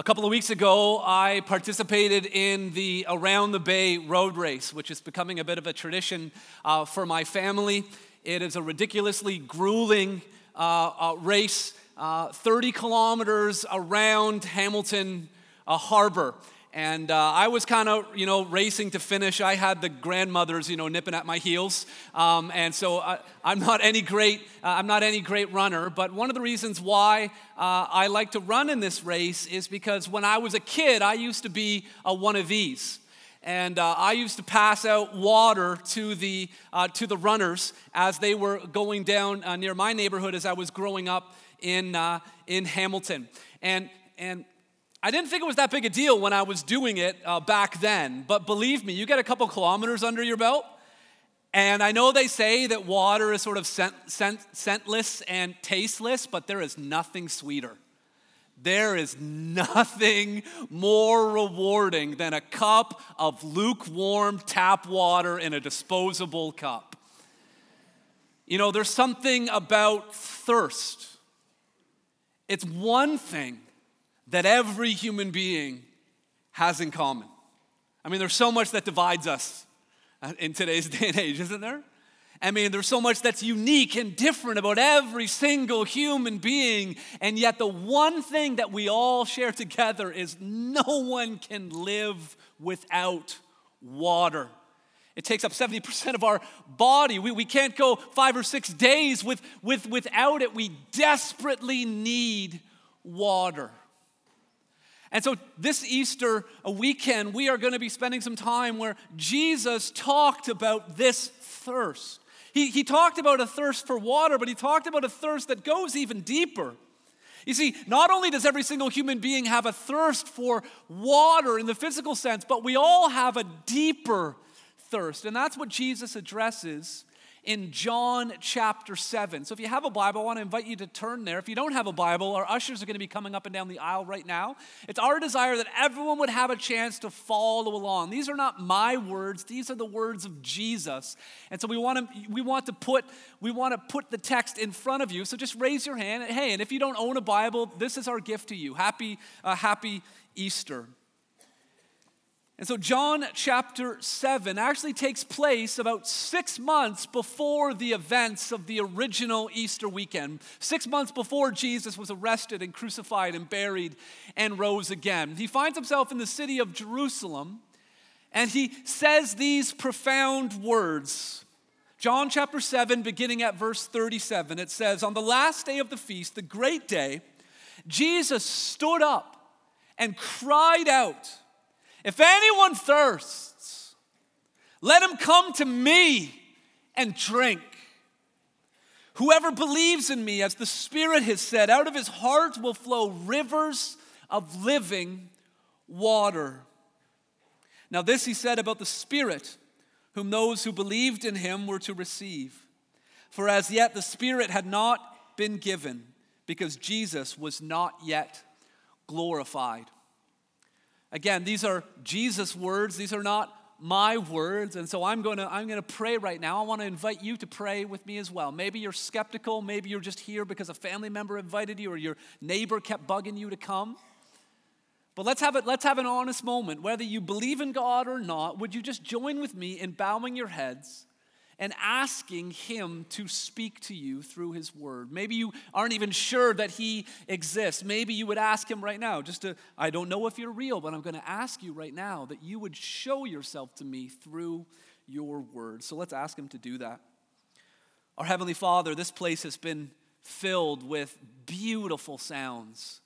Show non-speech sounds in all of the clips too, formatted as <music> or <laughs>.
A couple of weeks ago, I participated in the Around the Bay road race, which is becoming a bit of a tradition uh, for my family. It is a ridiculously grueling uh, uh, race, uh, 30 kilometers around Hamilton uh, Harbor. And uh, I was kind of, you know, racing to finish. I had the grandmothers, you know, nipping at my heels, um, and so I, am not any great. Uh, I'm not any great runner. But one of the reasons why uh, I like to run in this race is because when I was a kid, I used to be a one of these, and uh, I used to pass out water to the uh, to the runners as they were going down uh, near my neighborhood as I was growing up in in Hamilton, and and I didn't think it was that big a deal when I was doing it uh, back then, but believe me, you get a couple kilometers under your belt, and I know they say that water is sort of scent, scent, scentless and tasteless, but there is nothing sweeter. There is nothing more rewarding than a cup of lukewarm tap water in a disposable cup. You know, there's something about thirst. It's one thing that every human being has in common. I mean, there's so much that divides us in today's <laughs> day and age, isn't there? I mean, there's so much that's unique and different about every single human being, and yet the one thing that we all share together is no one can live without water. It takes up 70% of our body. We, we can't go five or six days with, with, without it. We desperately need water. And so, this Easter weekend, we are going to be spending some time where Jesus talked about this thirst. He, he talked about a thirst for water, but he talked about a thirst that goes even deeper. You see, not only does every single human being have a thirst for water in the physical sense, but we all have a deeper thirst. And that's what Jesus addresses in John chapter 7. So if you have a Bible, I want to invite you to turn there. If you don't have a Bible, our ushers are going to be coming up and down the aisle right now. It's our desire that everyone would have a chance to follow along. These are not my words, these are the words of Jesus. And so we want to we want to put we want to put the text in front of you. So just raise your hand. Hey, and if you don't own a Bible, this is our gift to you. Happy uh, happy Easter. And so, John chapter 7 actually takes place about six months before the events of the original Easter weekend. Six months before Jesus was arrested and crucified and buried and rose again. He finds himself in the city of Jerusalem and he says these profound words. John chapter 7, beginning at verse 37, it says, On the last day of the feast, the great day, Jesus stood up and cried out. If anyone thirsts, let him come to me and drink. Whoever believes in me, as the Spirit has said, out of his heart will flow rivers of living water. Now, this he said about the Spirit, whom those who believed in him were to receive. For as yet the Spirit had not been given, because Jesus was not yet glorified. Again, these are Jesus' words, these are not my words. And so I'm going to I'm going to pray right now. I want to invite you to pray with me as well. Maybe you're skeptical, maybe you're just here because a family member invited you or your neighbor kept bugging you to come. But let's have it let's have an honest moment. Whether you believe in God or not, would you just join with me in bowing your heads? And asking Him to speak to you through His Word. Maybe you aren't even sure that He exists. Maybe you would ask Him right now, just to, I don't know if you're real, but I'm going to ask you right now that you would show yourself to me through your Word. So let's ask Him to do that. Our Heavenly Father, this place has been filled with beautiful sounds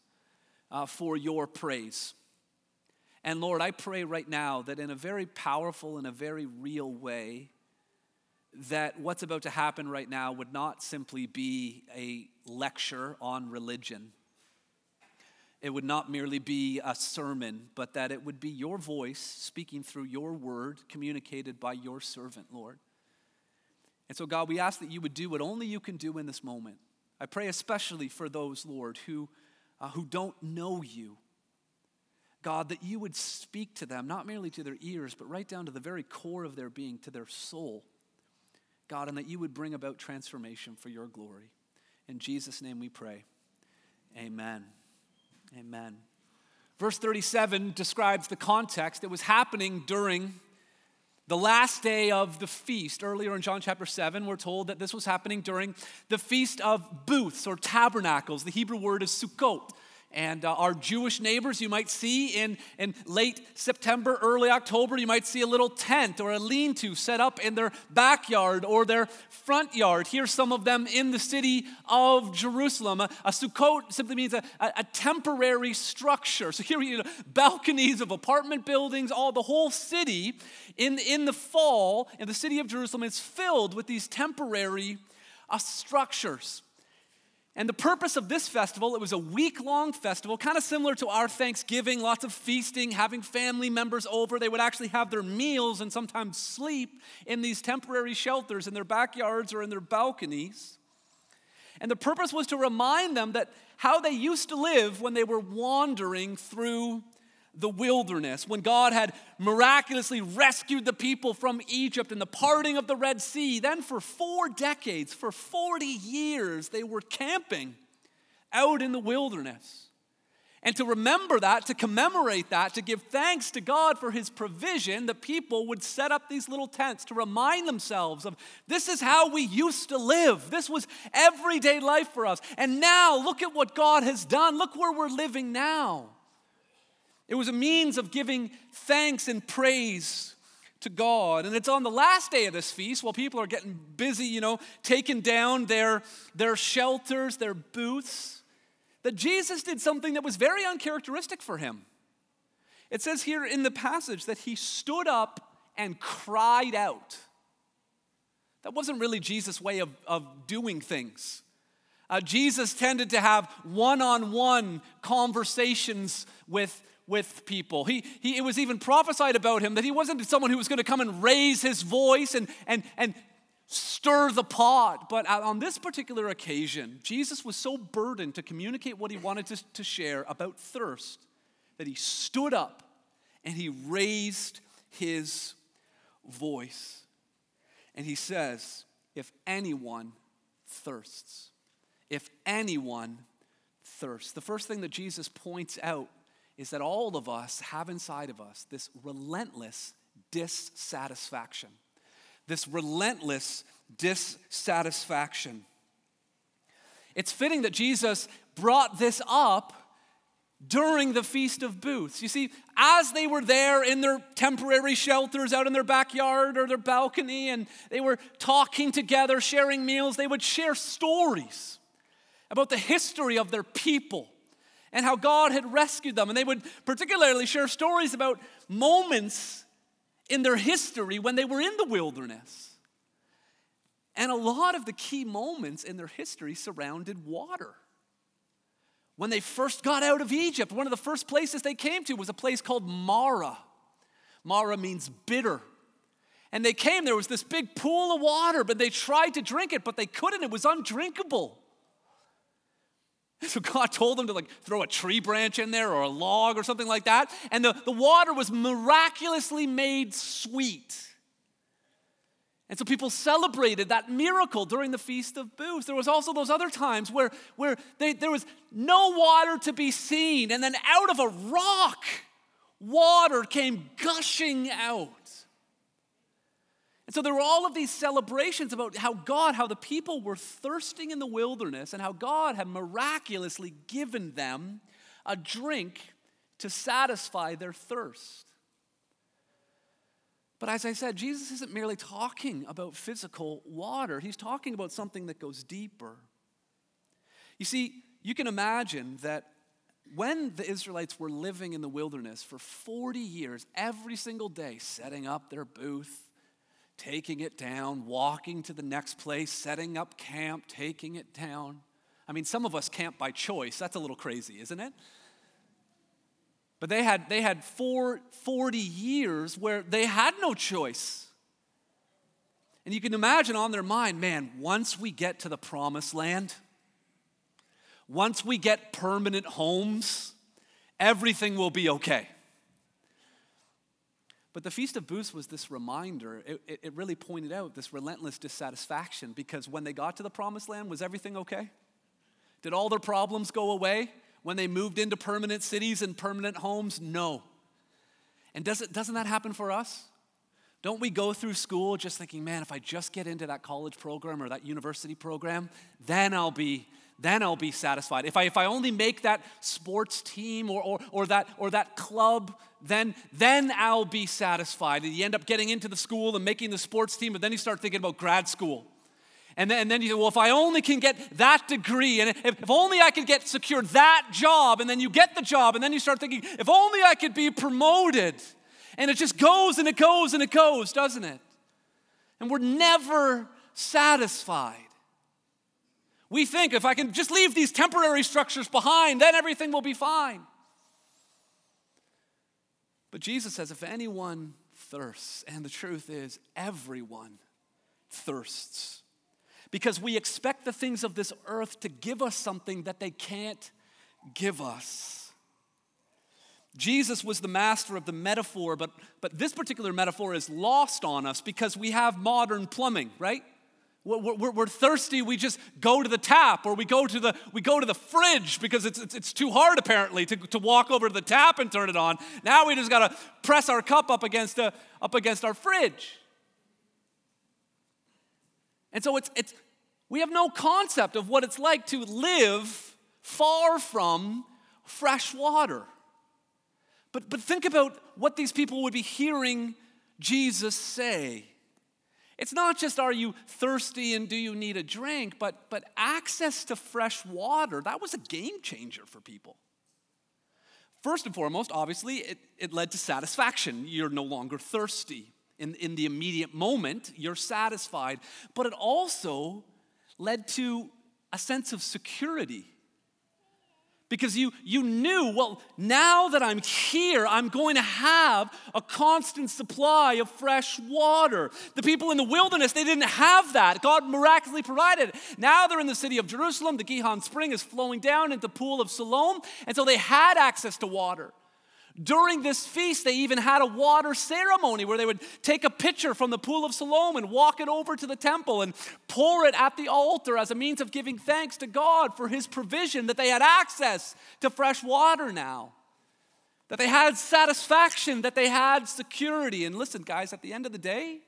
uh, for your praise. And Lord, I pray right now that in a very powerful and a very real way, that what's about to happen right now would not simply be a lecture on religion. It would not merely be a sermon, but that it would be your voice speaking through your word, communicated by your servant, Lord. And so, God, we ask that you would do what only you can do in this moment. I pray especially for those, Lord, who, uh, who don't know you. God, that you would speak to them, not merely to their ears, but right down to the very core of their being, to their soul. God, and that you would bring about transformation for your glory. In Jesus' name we pray. Amen. Amen. Verse 37 describes the context. It was happening during the last day of the feast. Earlier in John chapter 7, we're told that this was happening during the feast of booths or tabernacles. The Hebrew word is sukkot. And uh, our Jewish neighbors, you might see in, in late September, early October, you might see a little tent or a lean to set up in their backyard or their front yard. Here's some of them in the city of Jerusalem. A, a Sukkot simply means a, a, a, temporary structure. So here, you know, balconies of apartment buildings, all the whole city in, in the fall in the city of Jerusalem is filled with these temporary uh, structures. And the purpose of this festival, it was a week long festival, kind of similar to our Thanksgiving, lots of feasting, having family members over. They would actually have their meals and sometimes sleep in these temporary shelters in their backyards or in their balconies. And the purpose was to remind them that how they used to live when they were wandering through the wilderness, when God had miraculously rescued the people from Egypt and the parting of the Red Sea. Then, for four decades, for 40 years, they were camping out in the wilderness. And to remember that, to commemorate that, to give thanks to God for his provision, the people would set up these little tents to remind themselves of this is how we used to live. This was everyday life for us. And now, look at what God has done. Look where we're living now. It was a means of giving thanks and praise to God. And it's on the last day of this feast while people are getting busy, you know, taking down their, their shelters, their booths, that Jesus did something that was very uncharacteristic for him. It says here in the passage that he stood up and cried out. That wasn't really Jesus' way of, of doing things. Uh, Jesus tended to have one on one conversations with with people. He, he, it was even prophesied about him that he wasn't someone who was going to come and raise his voice and, and, and stir the pot. But on this particular occasion, Jesus was so burdened to communicate what he wanted to, to share about thirst that he stood up and he raised his voice. And he says, If anyone thirsts, if anyone thirsts. The first thing that Jesus points out is that all of us have inside of us this relentless dissatisfaction. This relentless dissatisfaction. It's fitting that Jesus brought this up during the Feast of Booths. You see, as they were there in their temporary shelters out in their backyard or their balcony, and they were talking together, sharing meals, they would share stories about the history of their people and how God had rescued them. And they would particularly share stories about moments in their history when they were in the wilderness. And a lot of the key moments in their history surrounded water. When they first got out of Egypt, one of the first places they came to was a place called Mara. Mara means bitter. And they came, there was this big pool of water, but they tried to drink it, but they couldn't. It was undrinkable. <laughs> So God told them to like throw a tree branch in there or a log or something like that. And the, the water was miraculously made sweet. And so people celebrated that miracle during the Feast of Booths. There was also those other times where, where they, there was no water to be seen, and then out of a rock, water came gushing out. And so there were all of these celebrations about how God, how the people were thirsting in the wilderness, and how God had miraculously given them a drink to satisfy their thirst. But as I said, Jesus isn't merely talking about physical water, he's talking about something that goes deeper. You see, you can imagine that when the Israelites were living in the wilderness for 40 years, every single day, setting up their booth, taking it down, walking to the next place, setting up camp, taking it down. I mean, some of us camp by choice. That's a little crazy, isn't it? But they had, they had four, 40 years where they had no choice. And you can imagine on their mind, man, once we get to the promised land, once we get permanent homes, everything will be okay. But the Feast of Booths was this reminder. It, it, it, really pointed out this relentless dissatisfaction because when they got to the promised land, was everything okay? Did all their problems go away? when they moved into permanent cities and permanent homes? No. And does it, doesn't that happen for us? Don't we go through school just thinking, man, if I just get into that college program or that university program, then I'll be then I'll be satisfied. If I, if I only make that sports team or, or, or, that, or that club, then, then I'll be satisfied. And you end up getting into the school and making the sports team, but then you start thinking about grad school. And then, and then you say, well, if I only can get that degree, and if, if only I could get secured that job, and then you get the job, and then you start thinking, if only I could be promoted. And it just goes and it goes and it goes, doesn't it? And we're never satisfied. We think if I can just leave these temporary structures behind, then everything will be fine. But Jesus says, if anyone thirsts, and the truth is, everyone thirsts, because we expect the things of this earth to give us something that they can't give us. Jesus was the master of the metaphor, but, but this particular metaphor is lost on us because we have modern plumbing, right? We're, we're, we're, thirsty, we just go to the tap or we go to the, we go to the fridge because it's, it's, it's too hard apparently to, to walk over to the tap and turn it on. Now we just gotta press our cup up against, a, up against our fridge. And so it's, it's, we have no concept of what it's like to live far from fresh water. But, but think about what these people would be hearing Jesus say. It's not just are you thirsty and do you need a drink, but, but access to fresh water, that was a game changer for people. First and foremost, obviously, it, it led to satisfaction. You're no longer thirsty. In, in the immediate moment, you're satisfied. But it also led to a sense of security because you, you knew, well, now that I'm here, I'm going to have a constant supply of fresh water. The people in the wilderness, they didn't have that. God miraculously provided. Now they're in the city of Jerusalem. The Gihon Spring is flowing down into the pool of Siloam, and so they had access to water. During this feast, they even had a water ceremony where they would take a pitcher from the pool of Siloam and walk it over to the temple and pour it at the altar as a means of giving thanks to God for his provision that they had access to fresh water now, that they had satisfaction, that they had security. And listen, guys, at the end of the day,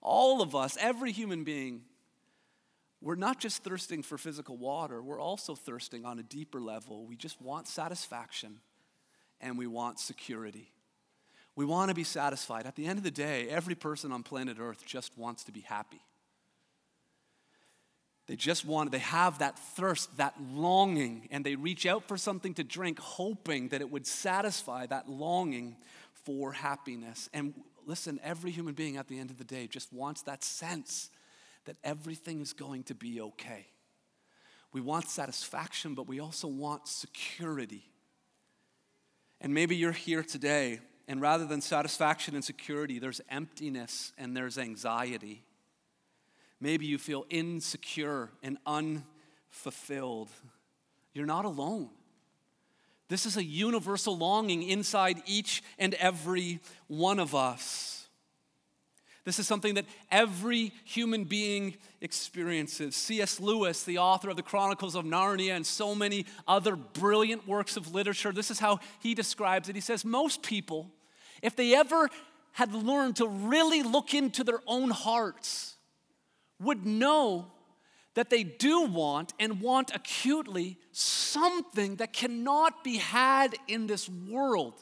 all of us, every human being, we're not just thirsting for physical water, we're also thirsting on a deeper level. We just want satisfaction and we want security. We want to be satisfied. At the end of the day, every person on planet Earth just wants to be happy. They just want, they have that thirst, that longing, and they reach out for something to drink, hoping that it would satisfy that longing for happiness. And listen, every human being at the end of the day just wants that sense that everything is going to be okay. We want satisfaction, but we also want security. And maybe you're here today, and rather than satisfaction and security, there's emptiness and there's anxiety. Maybe you feel insecure and unfulfilled. You're not alone. This is a universal longing inside each and every one of us. This is something that every human being experiences. C.S. Lewis, the author of the Chronicles of Narnia and so many other brilliant works of literature, this is how he describes it. He says, Most people, if they ever had learned to really look into their own hearts, would know that they do want and want acutely something that cannot be had in this world.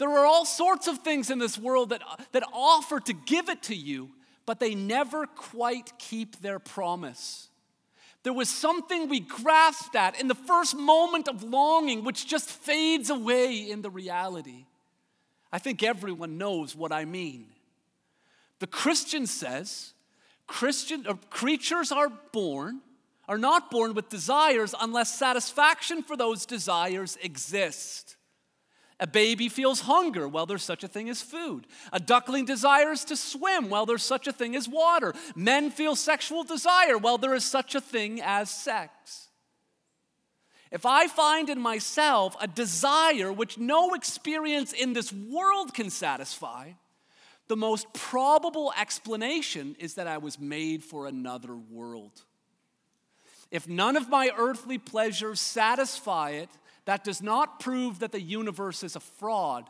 There are all sorts of things in this world that, that offer to give it to you, but they never quite keep their promise. There was something we grasped at in the first moment of longing, which just fades away in the reality. I think everyone knows what I mean. The Christian says Christian or creatures are born, are not born with desires unless satisfaction for those desires exist. A baby feels hunger, well, there's such a thing as food. A duckling desires to swim, well, there's such a thing as water. Men feel sexual desire, well, there is such a thing as sex. If I find in myself a desire which no experience in this world can satisfy, the most probable explanation is that I was made for another world. If none of my earthly pleasures satisfy it, that does not prove that the universe is a fraud.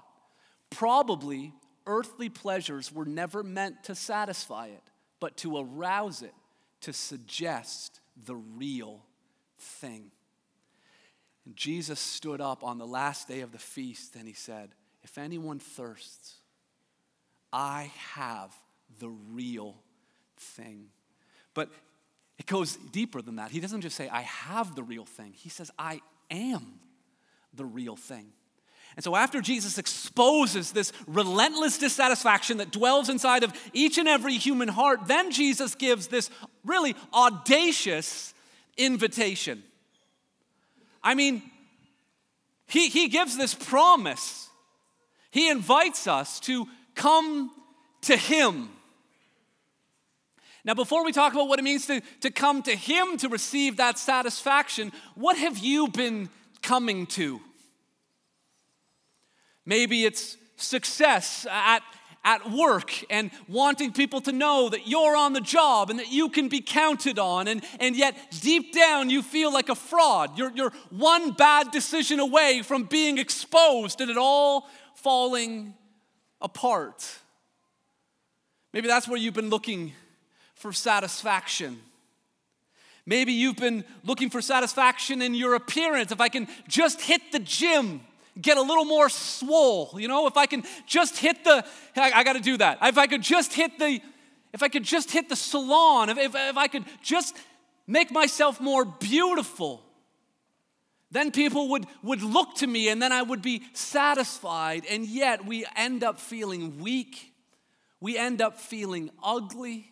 Probably earthly pleasures were never meant to satisfy it, but to arouse it, to suggest the real thing. And Jesus stood up on the last day of the feast and he said, If anyone thirsts, I have the real thing. But it goes deeper than that. He doesn't just say, I have the real thing, he says, I am the real thing. And so, after Jesus exposes this relentless dissatisfaction that dwells inside of each and every human heart, then Jesus gives this really audacious invitation. I mean, he, he gives this promise. He invites us to come to Him. Now, before we talk about what it means to, to come to Him to receive that satisfaction, what have you been coming to? Maybe it's success at, at work and wanting people to know that you're on the job and that you can be counted on, and, and yet deep down you feel like a fraud. You're, you're one bad decision away from being exposed and it all falling apart. Maybe that's where you've been looking for satisfaction. Maybe you've been looking for satisfaction in your appearance. If I can just hit the gym, get a little more swole, you know, if I can just hit the, I, I got to do that. If I could just hit the, if I could just hit the salon, if, if, if I could just make myself more beautiful, then people would, would look to me and then I would be satisfied. And yet we end up feeling weak. We end up feeling ugly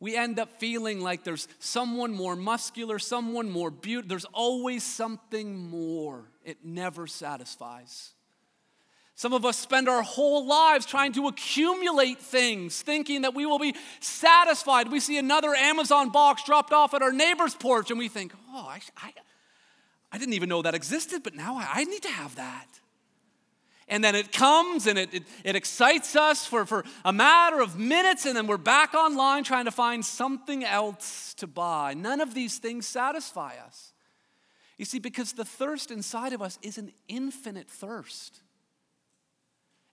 we end up feeling like there's someone more muscular, someone more beautiful. There's always something more. It never satisfies. Some of us spend our whole lives trying to accumulate things, thinking that we will be satisfied. We see another Amazon box dropped off at our neighbor's porch, and we think, oh, I, I, I didn't even know that existed, but now I, I need to have that and then it comes and it, it, it, excites us for, for a matter of minutes, and then we're back online trying to find something else to buy. None of these things satisfy us. You see, because the thirst inside of us is an infinite thirst.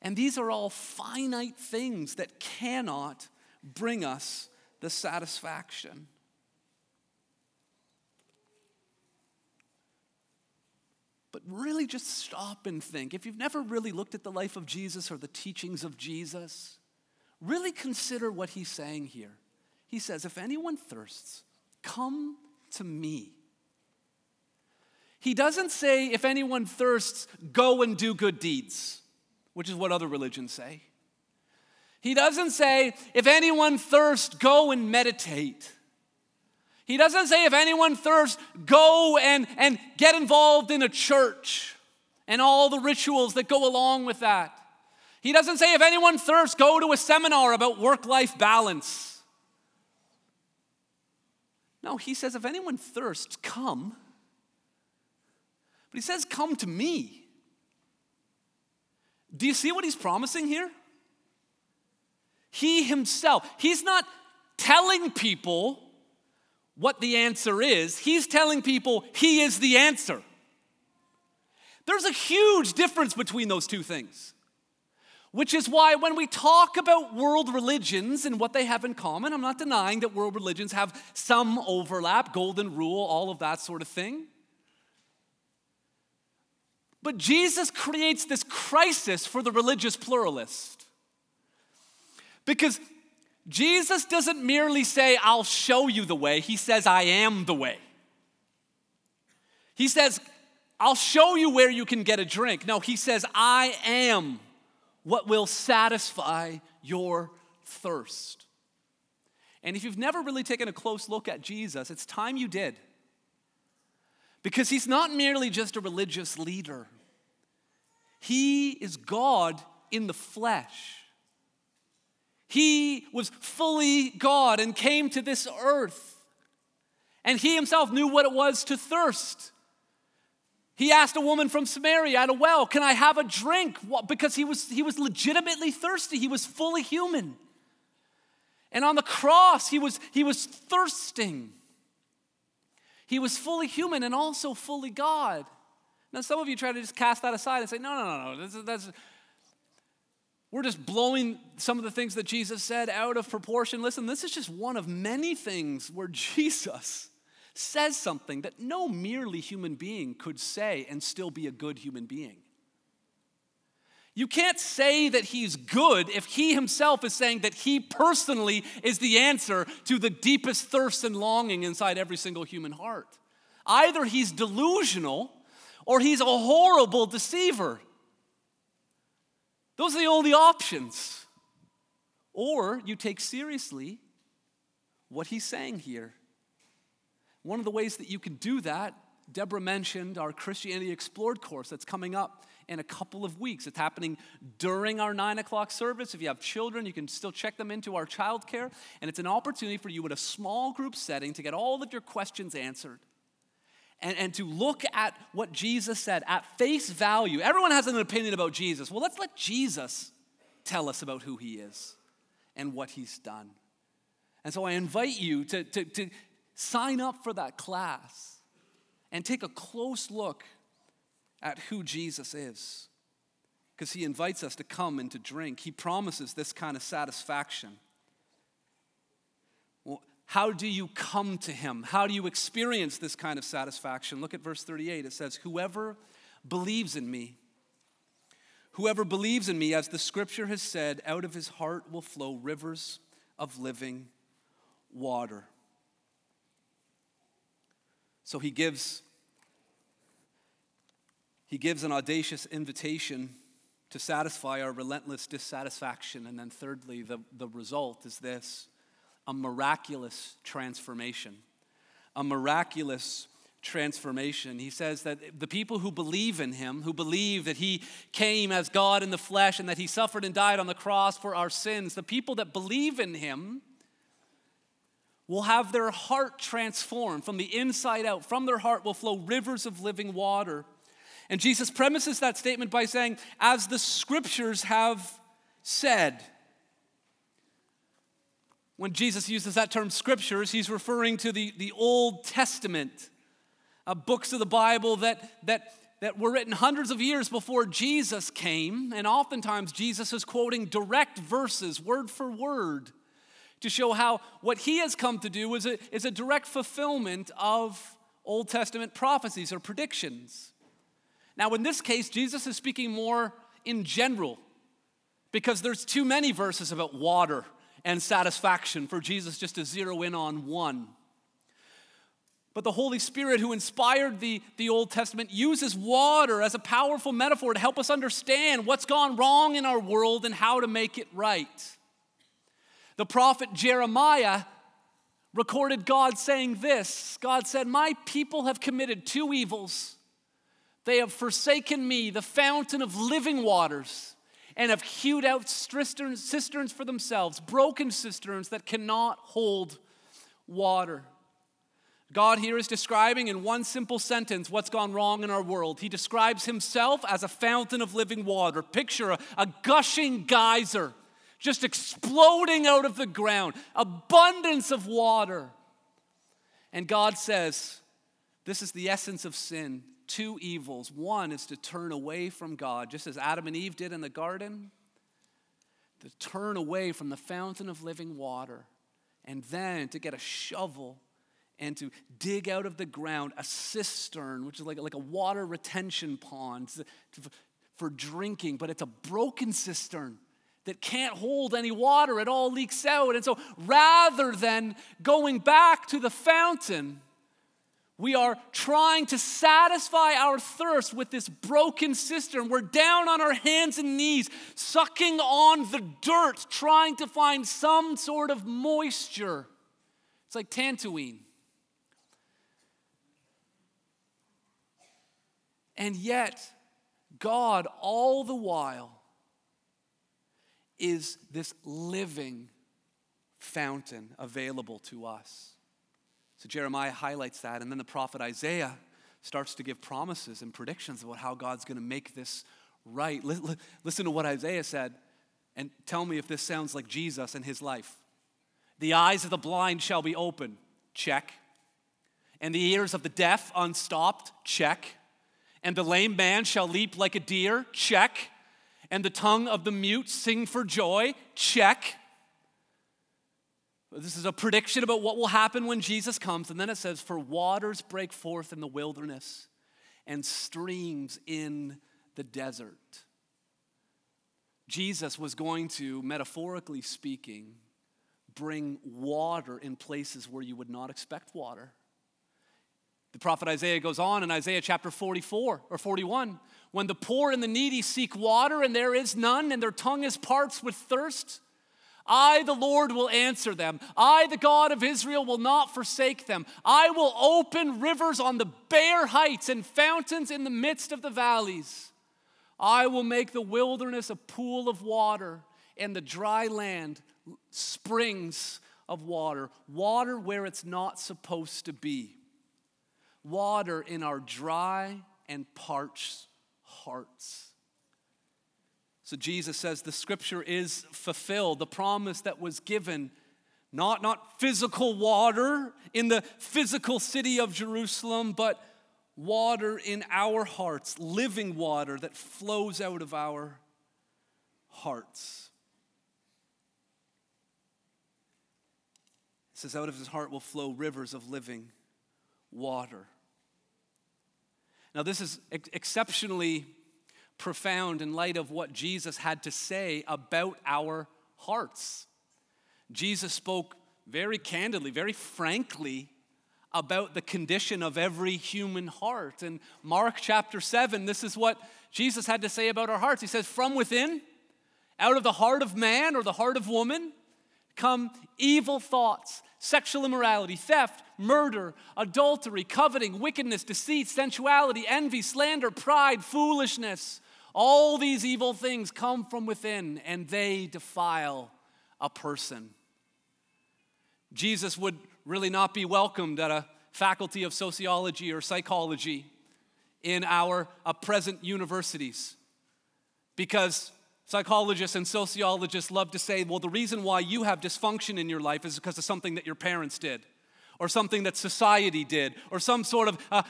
And these are all finite things that cannot bring us the satisfaction. But really just stop and think. If you've never really looked at the life of Jesus or the teachings of Jesus, really consider what he's saying here. He says, If anyone thirsts, come to me. He doesn't say, If anyone thirsts, go and do good deeds, which is what other religions say. He doesn't say, If anyone thirsts, go and meditate. He doesn't say if anyone thirsts, go and, and get involved in a church and all the rituals that go along with that. He doesn't say if anyone thirsts, go to a seminar about work life balance. No, he says if anyone thirsts, come. But he says, come to me. Do you see what he's promising here? He himself, he's not telling people what the answer is, he's telling people he is the answer. There's a huge difference between those two things. Which is why, when we talk about world religions and what they have in common, I'm not denying that world religions have some overlap, golden rule, all of that sort of thing. But Jesus creates this crisis for the religious pluralist. Because Jesus doesn't merely say, I'll show you the way, he says, I am the way. He says, I'll show you where you can get a drink. No, he says, I am what will satisfy your thirst. And if you've never really taken a close look at Jesus, it's time you did. Because he's not merely just a religious leader, he is God in the flesh. He was fully God and came to this earth. And he himself knew what it was to thirst. He asked a woman from Samaria at a well, Can I have a drink? Because he was, he was legitimately thirsty, he was fully human. And on the cross, he was, he was thirsting. He was fully human and also fully God. Now, some of you try to just cast that aside and say, no, no, no, no, this is, that's, we're just blowing some of the things that Jesus said out of proportion. Listen, this is just one of many things where <laughs> Jesus says something that no merely human being could say and still be a good human being. You can't say that he's good if he himself is saying that he personally is the answer to the deepest thirst and longing inside every single human heart. Either he's delusional or he's a horrible deceiver. Those are the only options. Or you take seriously what he's saying here. One of the ways that you can do that, Deborah mentioned our Christianity Explored course that's coming up in a couple of weeks. It's happening during our nine o'clock service. If you have children, you can still check them into our childcare. And it's an opportunity for you in a small group setting to get all of your questions answered and, and to look at what Jesus said at face value. Everyone has an opinion about Jesus. Well, let's let Jesus tell us about who he is and what he's done. And so I invite you to, to, to sign up for that class and take a close look at who Jesus is. Because he invites us to come and to drink. He promises this kind of satisfaction. How do you come to him? How do you experience this kind of satisfaction? Look at verse 38. It says, Whoever believes in me, whoever believes in me, as the scripture has said, out of his heart will flow rivers of living water. So he gives he gives an audacious invitation to satisfy our relentless dissatisfaction. And then, thirdly, the, the result is this a miraculous transformation. A miraculous transformation. He says that the people who believe in him, who believe that he came as God in the flesh and that he suffered and died on the cross for our sins, the people that believe in him will have their heart transformed from the inside out. From their heart will flow rivers of living water. And Jesus premises that statement by saying, as the scriptures have said. When Jesus uses that term scriptures, he's referring to the, the Old Testament, uh, books of the Bible that, that, that were written hundreds of years before Jesus came. And oftentimes, Jesus is quoting direct verses, word for word, to show how what he has come to do is a, is a direct fulfillment of Old Testament prophecies or predictions. Now, in this case, Jesus is speaking more in general because there's too many verses about water and satisfaction for Jesus just to zero in on one. But the Holy Spirit, who inspired the, the Old Testament, uses water as a powerful metaphor to help us understand what's gone wrong in our world and how to make it right. The prophet Jeremiah recorded God saying this God said, My people have committed two evils. They have forsaken me, the fountain of living waters and have hewed out cisterns, for themselves, broken cisterns that cannot hold water. God here is describing in one simple sentence what's gone wrong in our world. He describes himself as a fountain of living water. Picture a, a, gushing geyser just exploding out of the ground, abundance of water. And God says, This is the essence of sin two evils. One is to turn away from God, just as Adam and Eve did in the garden, to turn away from the fountain of living water, and then to get a shovel and to dig out of the ground a cistern, which is like, like a water retention pond for drinking, but it's a broken cistern that can't hold any water, it all leaks out. And so rather than going back to the fountain, we are trying to satisfy our thirst with this broken cistern. We're down on our hands and knees, sucking on the dirt, trying to find some sort of moisture. It's like Tatooine. And yet, God, all the while, is this living fountain available to us. So Jeremiah highlights that, and then the prophet Isaiah starts to give promises and predictions about how God's going to make this right. Listen to what Isaiah said, and tell me if this sounds like Jesus and his life. The eyes of the blind shall be open, check. And the ears of the deaf unstopped, check. And the lame man shall leap like a deer, check. And the tongue of the mute sing for joy, check. This is a prediction about what will happen when Jesus comes. And then it says, For waters break forth in the wilderness and streams in the desert. Jesus was going to, metaphorically speaking, bring water in places where you would not expect water. The prophet Isaiah goes on in Isaiah chapter 44 or 41 when the poor and the needy seek water and there is none, and their tongue is parched with thirst. I, the Lord, will answer them. I, the God of Israel, will not forsake them. I will open rivers on the bare heights and fountains in the midst of the valleys. I will make the wilderness a pool of water and the dry land springs of water. Water where it's not supposed to be water in our dry and parched hearts. So Jesus says the scripture is fulfilled, the promise that was given. Not, not physical water in the physical city of Jerusalem, but water in our hearts, living water that flows out of our hearts. It says, out of his heart will flow rivers of living water. Now, this is ex- exceptionally profound in light of what Jesus had to say about our hearts. Jesus spoke very candidly, very frankly about the condition of every human heart. In Mark chapter 7, this is what Jesus had to say about our hearts. He says, From within, out of the heart of man or the heart of woman, come evil thoughts, sexual immorality, theft, murder, adultery, coveting, wickedness, deceit, sensuality, envy, slander, pride, foolishness. All these evil things come from within and they defile a person. Jesus would really not be welcomed at a faculty of sociology or psychology in our uh, present universities because Psychologists and sociologists love to say, well, the reason why you have dysfunction in your life is because of something that your parents did, or something that society did, or some sort of uh,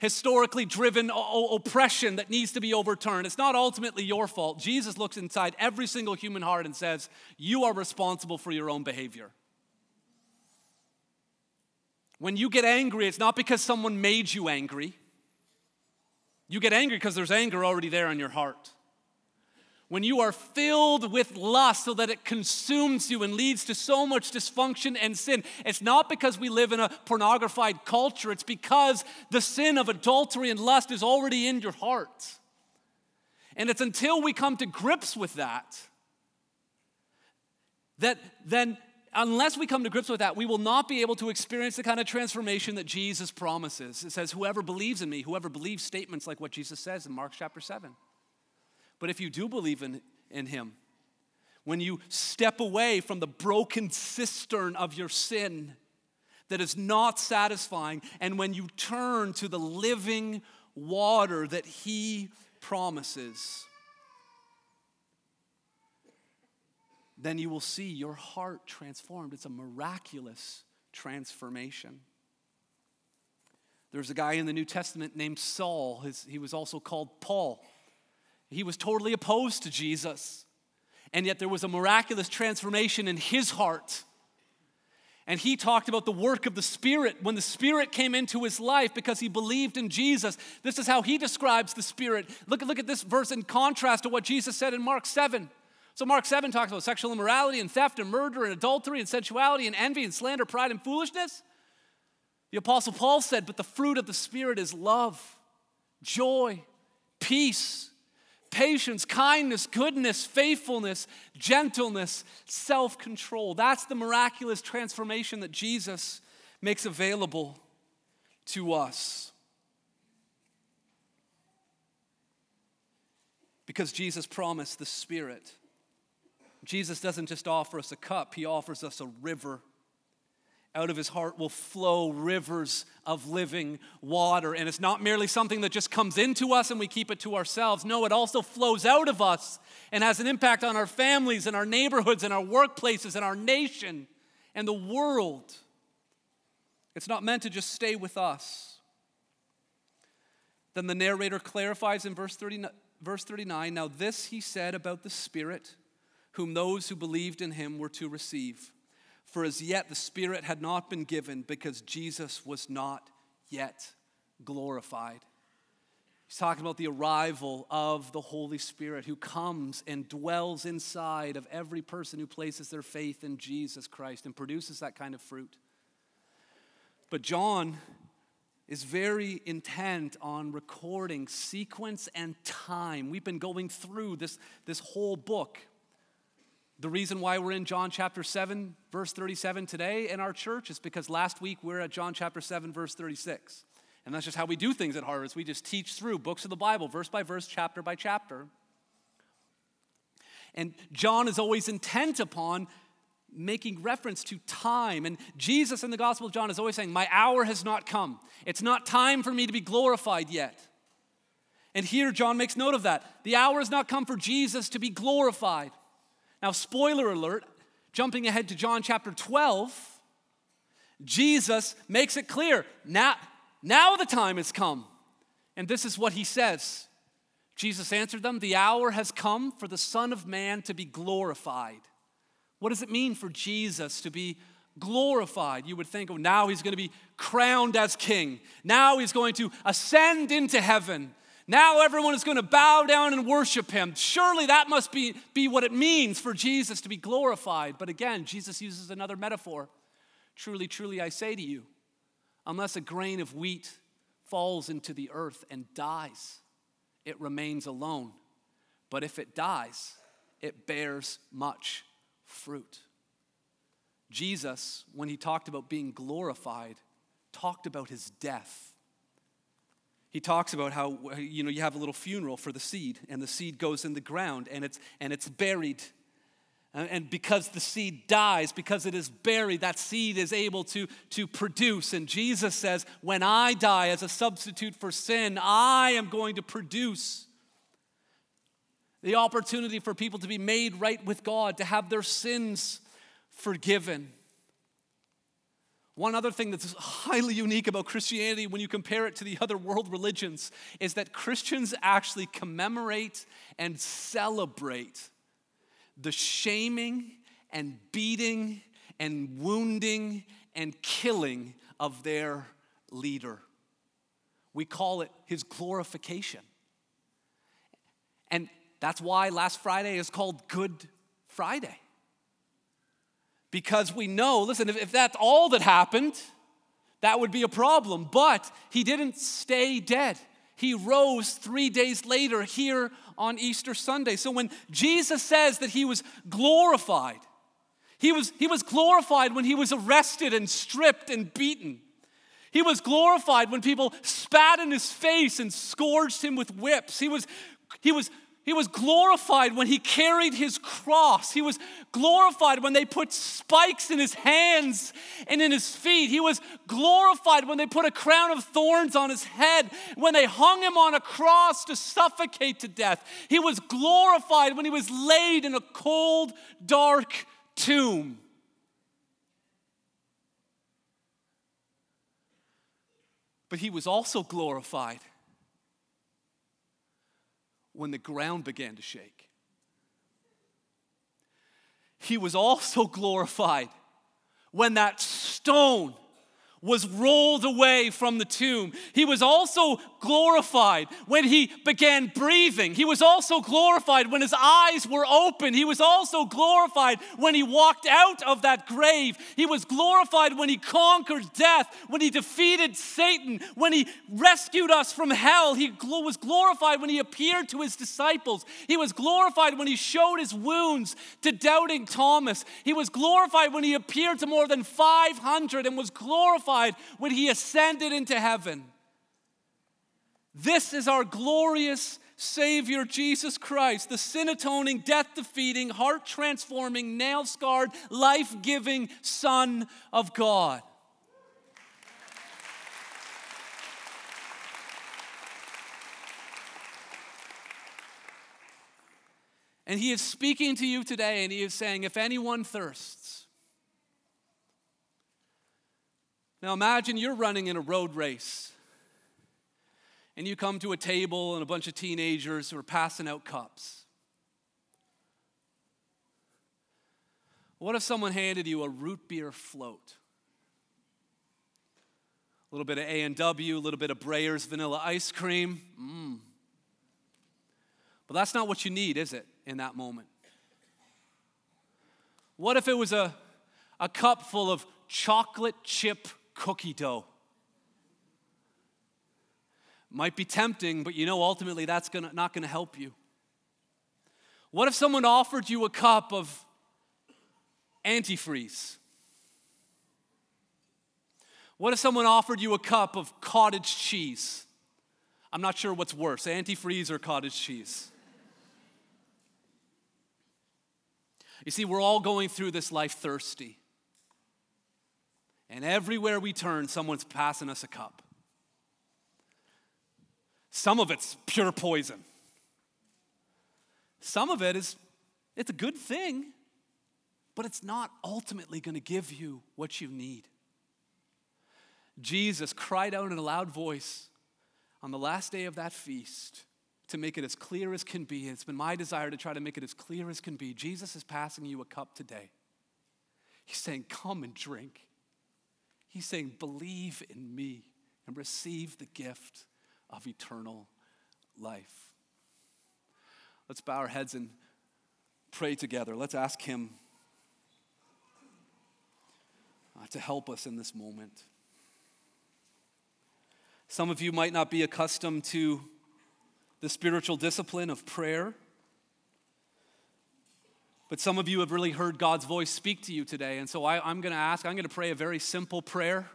historically driven o- oppression that needs to be overturned. It's not ultimately your fault. Jesus looks inside every single human heart and says, You are responsible for your own behavior. When you get angry, it's not because someone made you angry. You get angry because there's anger already there in your heart when you are filled with lust so that it consumes you and leads to so much dysfunction and sin, it's not because we live in a pornographied culture, it's because the sin of adultery and lust is already in your heart. And it's until we come to grips with that, that then, unless we come to grips with that, we will not be able to experience the kind of transformation that Jesus promises. It says, Whoever believes in me, whoever believes statements like what Jesus says in Mark chapter 7. But if you do believe in, in Him, when you step away from the broken cistern of your sin that is not satisfying, and when you turn to the living water that He promises, then you will see your heart transformed. It's a miraculous transformation. There's a guy in the New Testament named Saul. His, he was also called Paul. He was totally opposed to Jesus. And yet there was a miraculous transformation in his heart. And he talked about the work of the Spirit when the Spirit came into his life because he believed in Jesus. This is how he describes the Spirit. Look, look at this verse in contrast to what Jesus said in Mark 7. So, Mark 7 talks about sexual immorality and theft and murder and adultery and sensuality and envy and slander, pride and foolishness. The Apostle Paul said, But the fruit of the Spirit is love, joy, peace patience, kindness, goodness, faithfulness, gentleness, self control. That's the miraculous transformation that Jesus makes available to us. Because Jesus promised the Spirit. Jesus doesn't just offer us a cup, He offers us a river out of his heart will flow rivers of living water. And it's not merely something that just comes into us and we keep it to ourselves. No, it also flows out of us and has an impact on our families and our neighborhoods and our workplaces and our nation and the world. It's not meant to just stay with us. Then the narrator clarifies in verse 39, verse 39 Now, this he said about the Spirit, whom those who believed in him were to receive. For as yet the Spirit had not been given because Jesus was not yet glorified. He's talking about the arrival of the Holy Spirit who comes and dwells inside of every person who places their faith in Jesus Christ and produces that kind of fruit. But John is very intent on recording sequence and time. We've been going through this, this whole book. The reason why we're in John chapter 7, verse 37 today in our church is because last week we we're at John chapter 7, verse 36. And that's just how we do things at Harvest. We just teach through books of the Bible, verse by verse, chapter by chapter. And John is always intent upon making reference to time. And Jesus in the Gospel of John is always saying, My hour has not come. It's not time for me to be glorified yet. And here John makes note of that. The hour has not come for Jesus to be glorified. Now, spoiler alert, jumping ahead to John chapter 12, Jesus makes it clear now, now the time has come. And this is what he says Jesus answered them, The hour has come for the Son of Man to be glorified. What does it mean for Jesus to be glorified? You would think, oh, now he's going to be crowned as king. Now he's going to ascend into heaven. Now everyone is going to bow down and worship him. Surely that must be, be what it means for Jesus to be glorified. But again, Jesus uses another metaphor. Truly, truly, I say to you, unless a grain of wheat falls into the earth and dies, it remains alone. But if it dies, it bears much fruit. Jesus, when he talked about being glorified, talked about his death. He talks about how you know you have a little funeral for the seed, and the seed goes in the ground and it's and it's buried. And because the seed dies, because it is buried, that seed is able to, to produce. And Jesus says, When I die as a substitute for sin, I am going to produce the opportunity for people to be made right with God, to have their sins forgiven. One other thing that's highly unique about Christianity when you compare it to the other world religions is that Christians actually commemorate and celebrate the shaming and beating and wounding and killing of their leader. We call it his glorification. And that's why last Friday is called Good Friday. Because we know, listen, if, if that's all that happened, that would be a problem. But he didn't stay dead. He rose three days later here on Easter Sunday. So when Jesus says that he was glorified, he was, he was glorified when he was arrested and stripped and beaten. He was glorified when people spat in his face and scourged him with whips. He was, he was he was glorified when he carried his cross. He was glorified when they put spikes in his hands and in his feet. He was glorified when they put a crown of thorns on his head, when they hung him on a cross to suffocate to death. He was glorified when he was laid in a cold, dark tomb. But he was also glorified when the ground began to shake. He was also glorified when that stone was rolled away from the tomb. He was also glorified when he began breathing. He was also glorified when his eyes were open. He was also glorified when he walked out of that grave. He was glorified when he conquered death, when he defeated Satan, when he rescued us from hell. He was glorified when he appeared to his disciples. He was glorified when he showed his wounds to doubting Thomas. He was glorified when he appeared to more than 500 and was glorified when he ascended into heaven. This is our glorious Savior, Jesus Christ, the sin atoning, death defeating, heart transforming, nail scarred, life giving Son of God. And he is speaking to you today, and he is saying, If anyone thirsts, now imagine you're running in a road race and you come to a table and a bunch of teenagers who are passing out cups. What if someone handed you a root beer float? A little bit of A&W, a little bit of Breyer's vanilla ice cream. Mmm. But that's not what you need, is it, in that moment? What if it was a, a cup full of chocolate chip cookie dough? Might be tempting, but you know ultimately that's gonna, not going to help you. What if someone offered you a cup of antifreeze? What if someone offered you a cup of cottage cheese? I'm not sure what's worse, antifreeze or cottage cheese. You see, we're all going through this life thirsty. And everywhere we turn, someone's passing us a cup. Some of it's pure poison. Some of it is, it's a good thing, but it's not ultimately going to give you what you need. Jesus cried out in a loud voice on the last day of that feast to make it as clear as can be. It's been my desire to try to make it as clear as can be. Jesus is passing you a cup today. He's saying, Come and drink. He's saying, Believe in me and receive the gift of eternal life. Let's bow our heads and pray together. Let's ask Him uh, to help us in this moment. Some of you might not be accustomed to the spiritual discipline of prayer. But some of you have really heard God's voice speak to you today. And so I, am going to ask, I'm going to pray a very simple prayer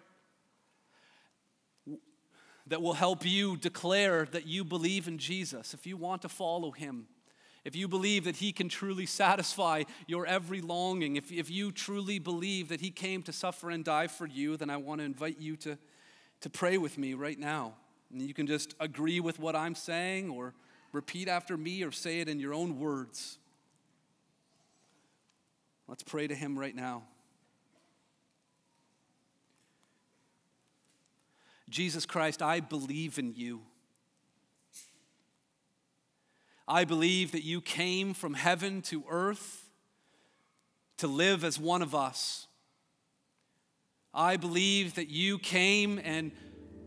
that will help you declare that you believe in Jesus, if you want to follow him, if you believe that he can truly satisfy your every longing, if, if you truly believe that he came to suffer and die for you, then I want to invite you to, to pray with me right now. And you can just agree with what I'm saying or repeat after me or say it in your own words. Let's pray to him right now. Jesus Christ, I believe in you. I believe that you came from heaven to earth to live as one of us. I believe that you came and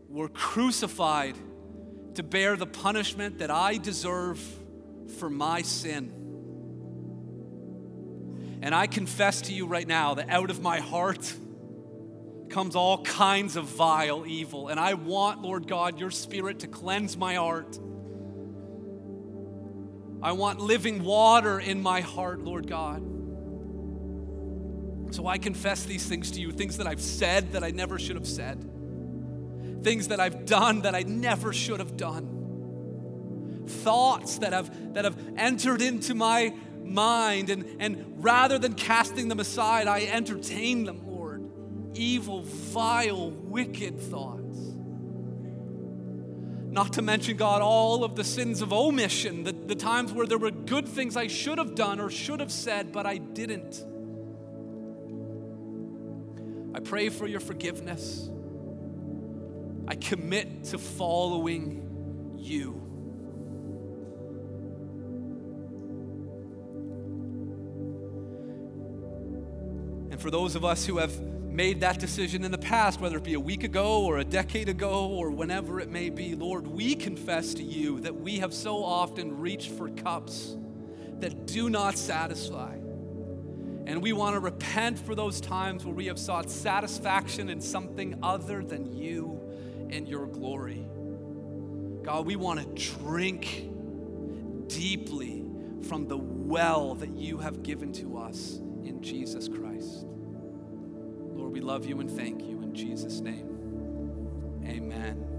were crucified to bear the punishment that I deserve for my sin. And I confess to you right now that out of my heart, comes all kinds of vile evil. And I want, Lord God, your spirit to cleanse my heart. I want living water in my heart, Lord God. So I confess these things to you things that I've said that I never should have said, things that I've done that I never should have done, thoughts that have, that have entered into my mind, and, and rather than casting them aside, I entertain them, Lord. evil, vile, wicked thoughts. Not to mention, God, all of the sins of omission, the, the times where there were good things I should have done or should have said, but I didn't. I pray for your forgiveness. I commit to following you. And for those of us who have made that decision in the past, whether it be a week ago or a decade ago or whenever it may be, Lord, we confess to you that we have so often reached for cups that do not satisfy. And we want to repent for those times where we have sought satisfaction in something other than you and your glory. God, we want to drink deeply from the well that you have given to us in Jesus Christ. Lord, we love you and thank you in Jesus' name. Amen.